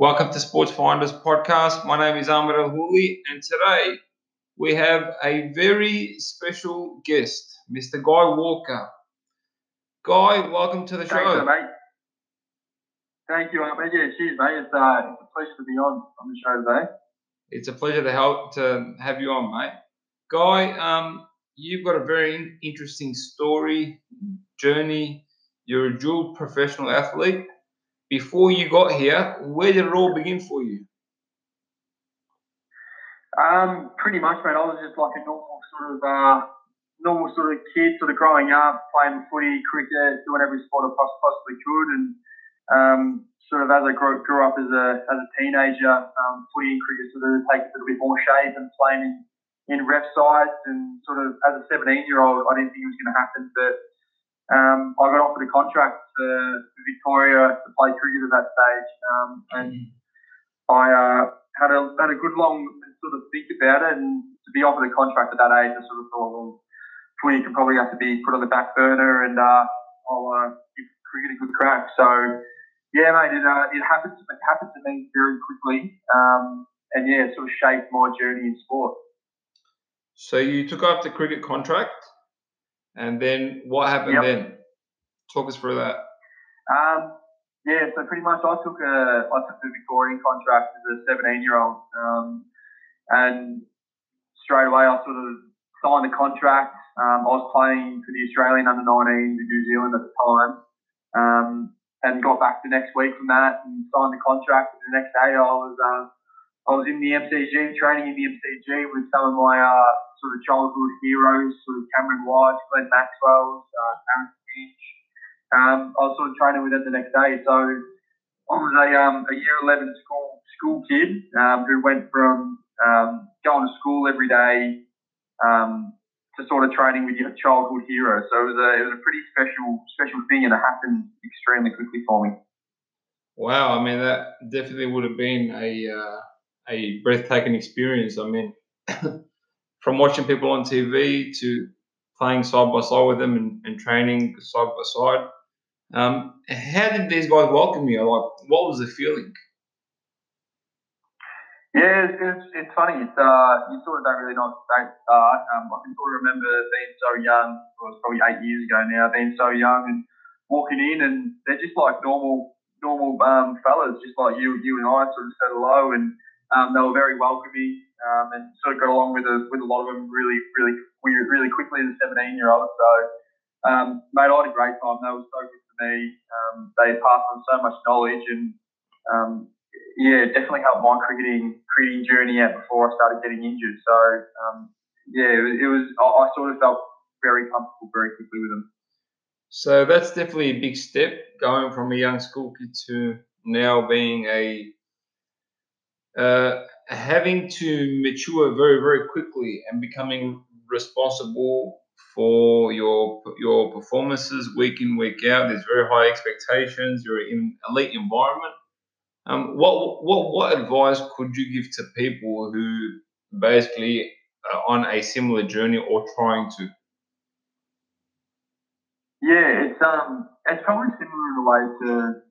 Welcome to Sports Finders podcast. My name is Ahmed Al Houli, and today we have a very special guest, Mr. Guy Walker. Guy, welcome to the Thanks, show. mate. Thank you, Ahmed. Yeah, cheers, mate. It's, uh, it's a pleasure to be on on the show today. It's a pleasure to help to have you on, mate. Guy, um, you've got a very interesting story, journey. You're a dual professional athlete. Before you got here, where did it all begin for you? Um, pretty much, mate. I was just like a normal sort of uh, normal sort of kid, sort of growing up, playing footy, cricket, doing every sport I poss- possibly could, and um, sort of as I grew, grew up as a as a teenager, um, footy and cricket sort of take a little bit more shape and playing in, in rep sides, and sort of as a 17 year old, I didn't think it was going to happen, but um, I got offered a contract for Victoria to play cricket at that stage, um, and I uh, had a had a good long sort of think about it, and to be offered a contract at that age, I sort of thought, well, footy can probably have to be put on the back burner, and uh, I'll uh, give cricket a good crack. So, yeah, mate, it uh, it happened to, it happened to me very quickly, um, and yeah, sort of shaped my journey in sport. So you took up the cricket contract, and then what happened Yep. then? Talk us through that. Um, yeah, so pretty much I took a I took the Victorian contract as a 17 year old, um, and straight away I sort of signed the contract. Um, I was playing for the Australian under 19s in New Zealand at the time, um, and got back the next week from that and signed the contract. And the next day I was uh, I was in the MCG training in the MCG with some of my uh, sort of childhood heroes, sort of Cameron White, Glenn Maxwell, uh, Aaron Finch um, I was sort of training with them the next day. So I was a, um, a year 11 school school kid um, who went from um, going to school every day um, to sort of training with your childhood hero. So it was a it was a pretty special special thing, and it happened extremely quickly for me. Wow, I mean that definitely would have been a uh, a breathtaking experience. I mean, from watching people on TV to playing side by side with them and, and training side by side. Um, how did these guys welcome you? Like, what was the feeling? Yeah, it's, it's, it's funny. It's uh, you sort of don't really know to start. Um, I can sort of remember being so young. It was probably eight years ago now. Being so young and walking in, and they're just like normal, normal um, fellas, just like you, you and I. Sort of said hello, and um, they were very welcoming, um, and sort of got along with a with a lot of them really, really, really quickly as a 17 year old. So, um, mate, I had a great time. They were so good for me. Um, they passed on so much knowledge, and um, yeah, it definitely helped my cricketing cricketing journey out before I started getting injured. So um, yeah, it was, it was I sort of felt very comfortable very quickly with them. So that's definitely a big step going from a young school kid to now being a uh, having to mature very very quickly and becoming responsible for your your performances week in week out. There's very high expectations. You're in elite environment. Um, what what what advice could you give to people who basically are on a similar journey or trying to? Yeah, it's um it's probably similar in a way to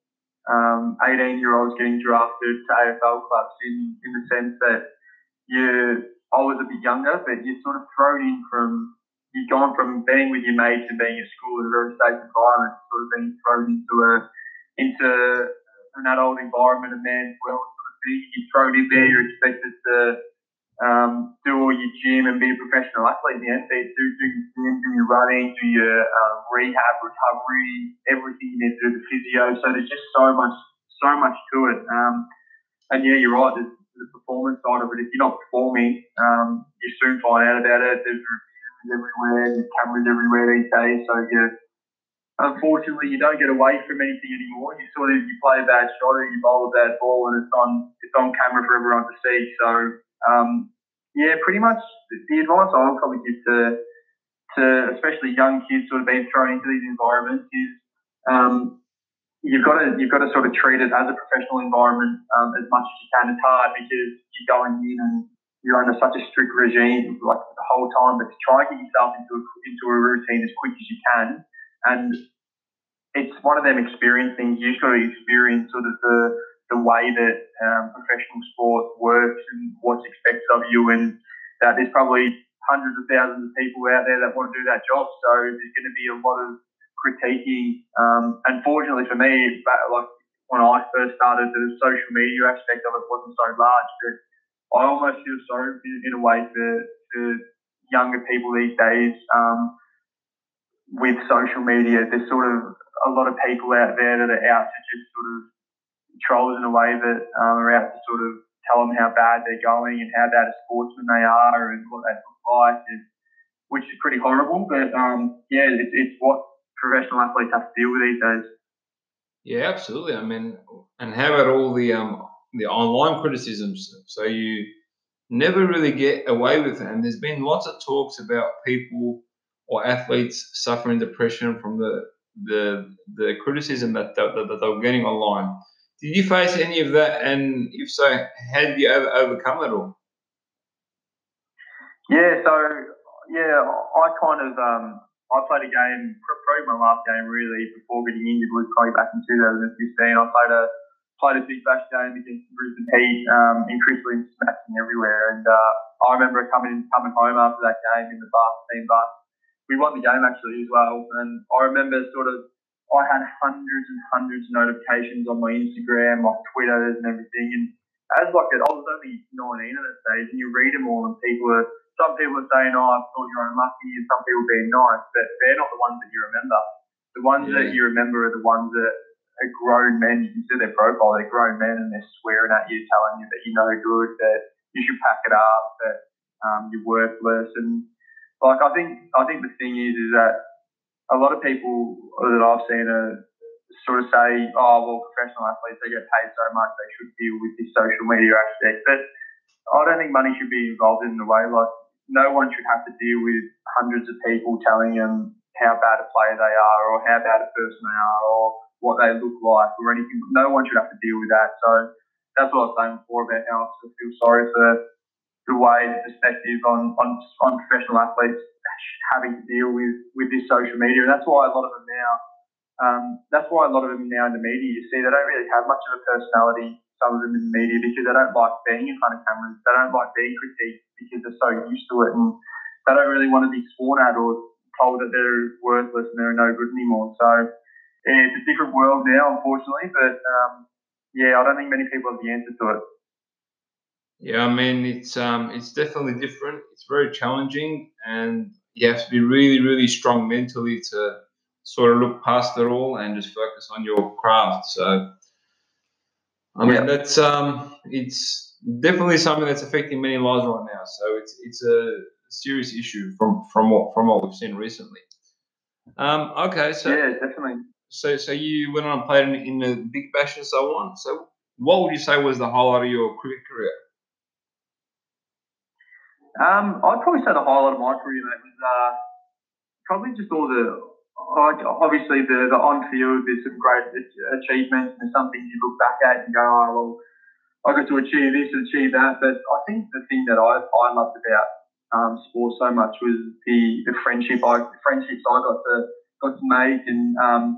um, 18 year olds getting drafted to AFL clubs in, in the sense that you I was a bit younger, but you're sort of thrown in from you've gone from being with your mates and being at school in a very safe environment, sort of being thrown into a into an adult environment, and then well, sort of being you're thrown in there, you're expected to um, do all your gym and be a professional athlete in the end. Do, do, your gym, do your running, do your um, rehab, recovery, everything you need to do, the physio. So there's just so much, so much to it. Um, and yeah, you're right. There's the performance side of it. If you're not performing, um, you soon find out about it. There's reviews everywhere, there's cameras everywhere these days. So yeah, unfortunately, you don't get away from anything anymore. You sort of you play a bad shot or you bowl a bad ball, and it's on it's on camera for everyone to see. So um, yeah, pretty much the advice I would probably give to to especially young kids sort of being thrown into these environments is um, you've got to you've got to sort of treat it as a professional environment um, as much as you can. It's hard because you're going in and you're under such a strict regime like the whole time, but to try and get yourself into a, into a routine as quick as you can, and it's one of them experience things. You've got to experience sort of the the way that um, professional sport works and what's expected of you, and that there's probably hundreds of thousands of people out there that want to do that job. So there's going to be a lot of critiquing. Um, unfortunately for me, like when I first started, the social media aspect of it wasn't so large. But I almost feel sorry in, in a way for, for younger people these days. Um, with social media, there's sort of a lot of people out there that are out to just sort of trolls in a way that um, are out to sort of tell them how bad they're going and how bad a sportsman they are and what they look like, and, which is pretty horrible. But um, yeah, it's, it's what professional athletes have to deal with these days. Yeah, absolutely. I mean, and how about all the um, the online criticisms? So you never really get away with it. And there's been lots of talks about people or athletes suffering depression from the the the criticism that that, that they're getting online. Did you face any of that? And if so, how did you over, overcome it all? Yeah, so yeah, I kind of um, I played a game, probably my last game really before getting injured was probably back in 2015. I played a played a big bash game against Brisbane Heat um, in Chris smashing everywhere. And uh, I remember coming coming home after that game in the bus, team bus. We won the game actually as well. And I remember sort of I had hundreds and hundreds of notifications on my Instagram, my Twitters and everything. And as like I was only 19 at that stage, and you read them all, and people are some people are saying, "Oh, I thought you were unlucky," and some people are being nice, but they're not the ones that you remember. The ones yeah. that you remember are the ones that are grown men. You can see their profile; they're grown men, and they're swearing at you, telling you that you're no good, that you should pack it up, that um, you're worthless, and like I think I think the thing is is that a lot of people that I've seen are sort of say, oh well, professional athletes they get paid so much they should deal with this social media aspect, but I don't think money should be involved in the way like no one should have to deal with hundreds of people telling them how bad a player they are or how bad a person they are or what they look like or anything. No one should have to deal with that. So that's what I was saying before about how I feel sorry for way perspective on, on, on professional athletes having to deal with, with this social media. And that's why a lot of them now, um, that's why a lot of them now in the media, you see, they don't really have much of a personality some of them in the media because they don't like being in front of cameras. They don't like being critiqued because they're so used to it and they don't really want to be sworn at or told that they're worthless and they're no good anymore. So yeah, it's a different world now, unfortunately. But um, yeah, I don't think many people have the answer to it. Yeah, I mean it's um it's definitely different. It's very challenging, and you have to be really really strong mentally to sort of look past it all and just focus on your craft. So I mean, yeah. that's um, it's definitely something that's affecting many lives right now. So it's it's a serious issue from from what from what we've seen recently. Um, okay, so yeah, definitely. So so you went on and played in, in the Big Bash and so on. So what would you say was the highlight of your cricket career? Um, I'd probably say the highlight of my career, mate, was uh, probably just all the obviously the, the on field, there's some great achievements and some things you look back at and go, oh, well, I got to achieve this and achieve that. But I think the thing that I, I loved about um, sport so much was the, the friendship I, friendships I got to got to make and um,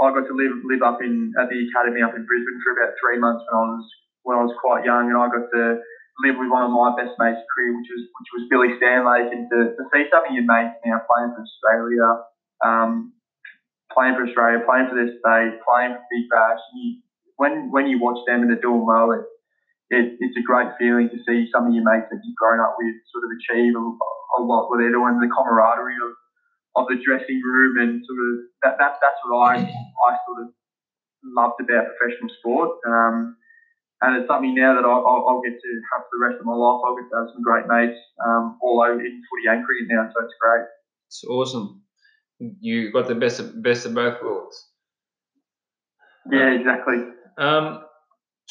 I got to live live up in at the academy up in Brisbane for about three months when I was when I was quite young and I got to live with one of my best mates' career, which was which was Billy Stanlake, and to, to see some of your mates now playing for Australia um, playing for Australia, playing for their state, playing for Big Bash. You, when when you watch them and they're doing well, it, it, it's a great feeling to see some of your mates that you've grown up with sort of achieve a, a lot what they're doing, the camaraderie of, of the dressing room, and sort of that, that that's what I I sort of loved about professional sport. Um, and it's something now that I'll, I'll, I'll, get to have for the rest of my life. I'll get to have some great mates um, all over in footy and cricket now, so it's great. It's awesome you got the best of, best of both worlds. Yeah, exactly. Um,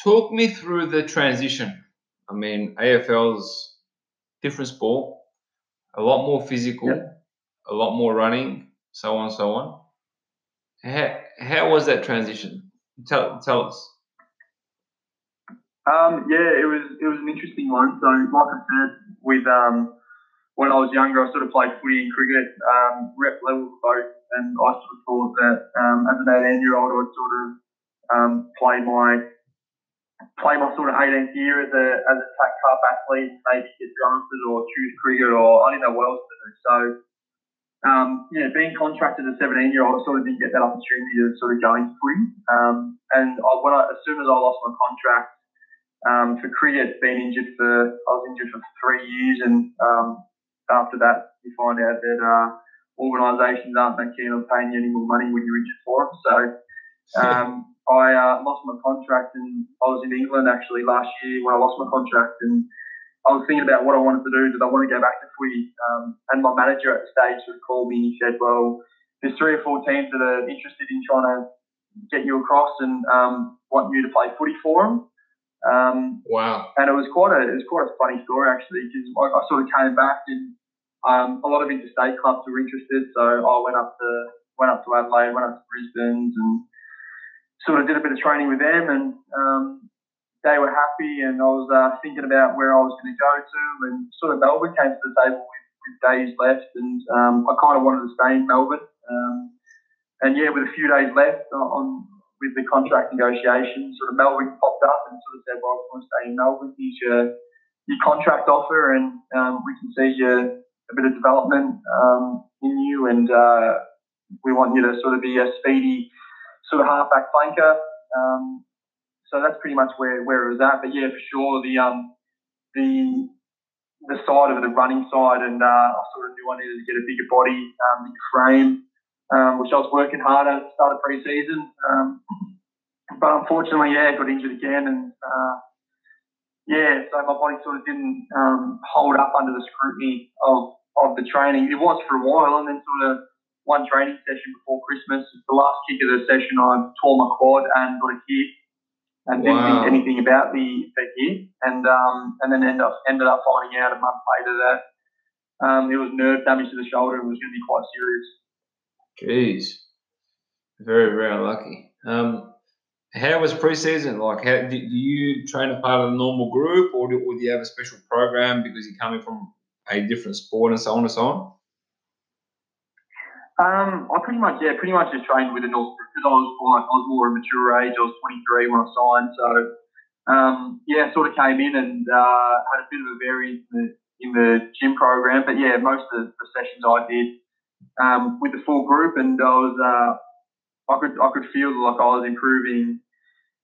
talk me through the transition. I mean, AFL's different sport, a lot more physical, yep. a lot more running, so on, so on. How, how was that transition? Tell tell us. Um, yeah, it was it was an interesting one. So, like I said, with um, when I was younger, I sort of played footy and cricket, um, rep level both, and I sort of thought that um, as an 18 year old, I'd sort of um, play my play my sort of 18th year as a as a TAC Cup athlete, maybe get drafted or choose cricket or I didn't know what else to do. So um, yeah, being contracted as a 17 year old, I sort of didn't get that opportunity to sort of go into footy. Um, and I, when I, as soon as I lost my contract um, for cricket, been injured for I was injured for three years, and um, after that, you find out that uh, organisations aren't that keen on paying you any more money when you're injured for them. So um, I uh, lost my contract, and I was in England actually last year when I lost my contract, and I was thinking about what I wanted to do. Did I want to go back to footy? Um, and my manager at the stage sort of called me and he said, "Well, there's three or four teams that are interested in trying to get you across and um, want you to play footy for them." Um, wow! And it was quite a it was quite a funny story actually because I, I, sort of came back and um, a lot of interstate clubs were interested, so I went up to went up to Adelaide, went up to Brisbane, and sort of did a bit of training with them and. Um, they were happy, and I was uh, thinking about where I was going to go to, and sort of Melbourne came to the table with, with days left, and um, I kind of wanted to stay in Melbourne. Um, and yeah, with a few days left on with the contract negotiations, sort of Melbourne popped up and sort of said, "Well, I want to stay in Melbourne. Here's your your contract offer, and um, we can see your a bit of development um, in you, and uh, we want you to sort of be a speedy sort of halfback flanker." Um, so that's pretty much where, where it was at. But yeah, for sure, the um, the the side of the running side, and uh, I sort of knew I needed to get a bigger body, um, bigger frame, um, which I was working hard at the start of pre-season. Um, but unfortunately, yeah, got injured again, and uh, yeah, so my body sort of didn't um, hold up under the scrutiny of of the training. It was for a while, and then sort of one training session before Christmas, the last kick of the session, I tore my quad and got a hit and didn't wow. think anything about the, the hit, and um, and then ended up ended up finding out a month later that um, it was nerve damage to the shoulder and was going to be quite serious. Jeez, very very unlucky. Um, how was preseason like? How do, do you train a part of the normal group, or do, or do you have a special program because you're coming from a different sport and so on and so on? Um, I pretty much, yeah, pretty much just trained with the North because I was quite, I was more of a mature age. I was 23 when I signed, so um, yeah, sort of came in and uh, had a bit of a variance in the, in the gym program. But yeah, most of the sessions I did um, with the full group, and I was, uh, I could, I could feel like I was improving,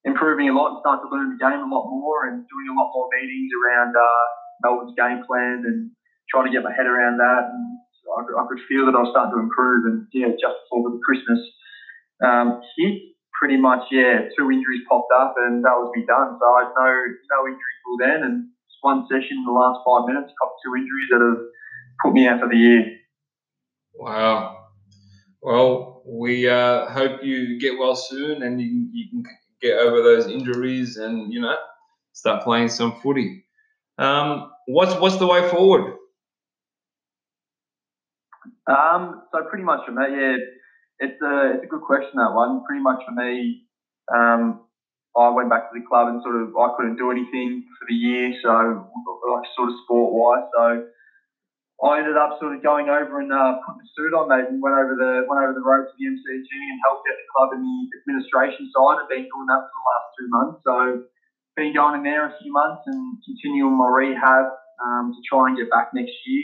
improving a lot, and start to learn the game a lot more, and doing a lot more meetings around uh, Melbourne's game plan and trying to get my head around that. And, I, I could feel that I was starting to improve. And yeah, just before the Christmas um, hit, pretty much yeah, two injuries popped up, and that was me done. So I had no no injuries till then, and just one session in the last five minutes, couple two injuries that have put me out for the year. Wow. Well, we uh, hope you get well soon, and you, you can get over those injuries, and you know start playing some footy. Um, what's what's the way forward? Um, so pretty much for me, yeah, it's a it's a good question that one. Pretty much for me, um, I went back to the club and sort of I couldn't do anything for the year, so like sort of sport wise. So I ended up sort of going over and uh, putting a suit on, mate, and went over the went over the road to the MCG and helped out the club in the administration side. I've been doing that for the last two months, so been going in there a few months and continuing my rehab um, to try and get back next year.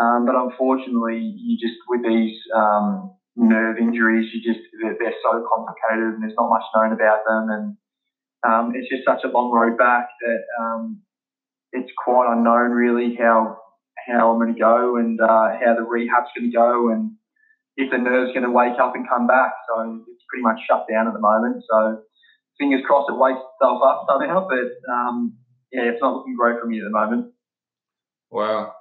Um, but unfortunately, you just with these um, nerve injuries, you just they're, they're, so complicated and there's not much known about them, and um, it's just such a long road back that um, it's quite unknown really how how I'm going to go and uh, how the rehab's going to go and if the nerve's going to wake up and come back. So it's pretty much shut down at the moment. So fingers crossed it wakes itself up somehow, but um, yeah, it's not looking great for me at the moment. Wow.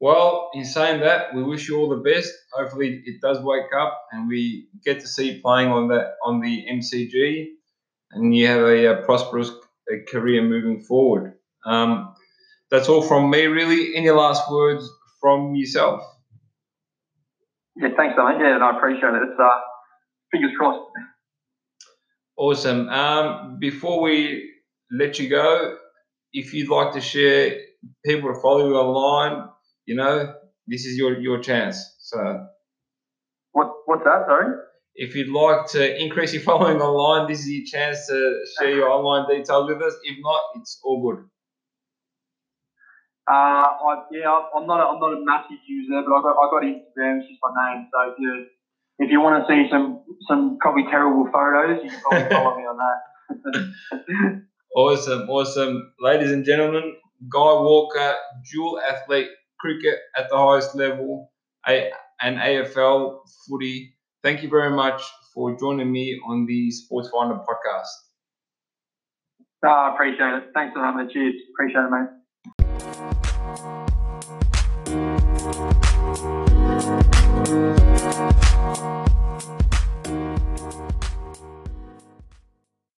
Well, in saying that, we wish you all the best. Hopefully, it does wake up and we get to see you playing on that on the MCG, and you have a, a prosperous career moving forward. Um, that's all from me, really. Any last words from yourself? Yeah, thanks, Alan. Yeah, and I appreciate it. It's uh, fingers crossed. Awesome. Um, before we let you go, if you'd like to share people to follow you online, you know, this is your your chance. So, what what's that? Sorry. If you'd like to increase your following online, this is your chance to share your online details with us. If not, it's all good. Uh, I, yeah, I'm not. A, I'm not a massive user, but I got I got Instagram. It's just my name. So if you if you want to see some some probably terrible photos, you can probably follow me on that. awesome, awesome, ladies and gentlemen. Guy Walker, dual athlete, cricket at the highest level, a, and AFL footy. Thank you very much for joining me on the Sports Finder podcast. I appreciate it. Thanks for having me. Cheers. Appreciate it, mate. Thank you.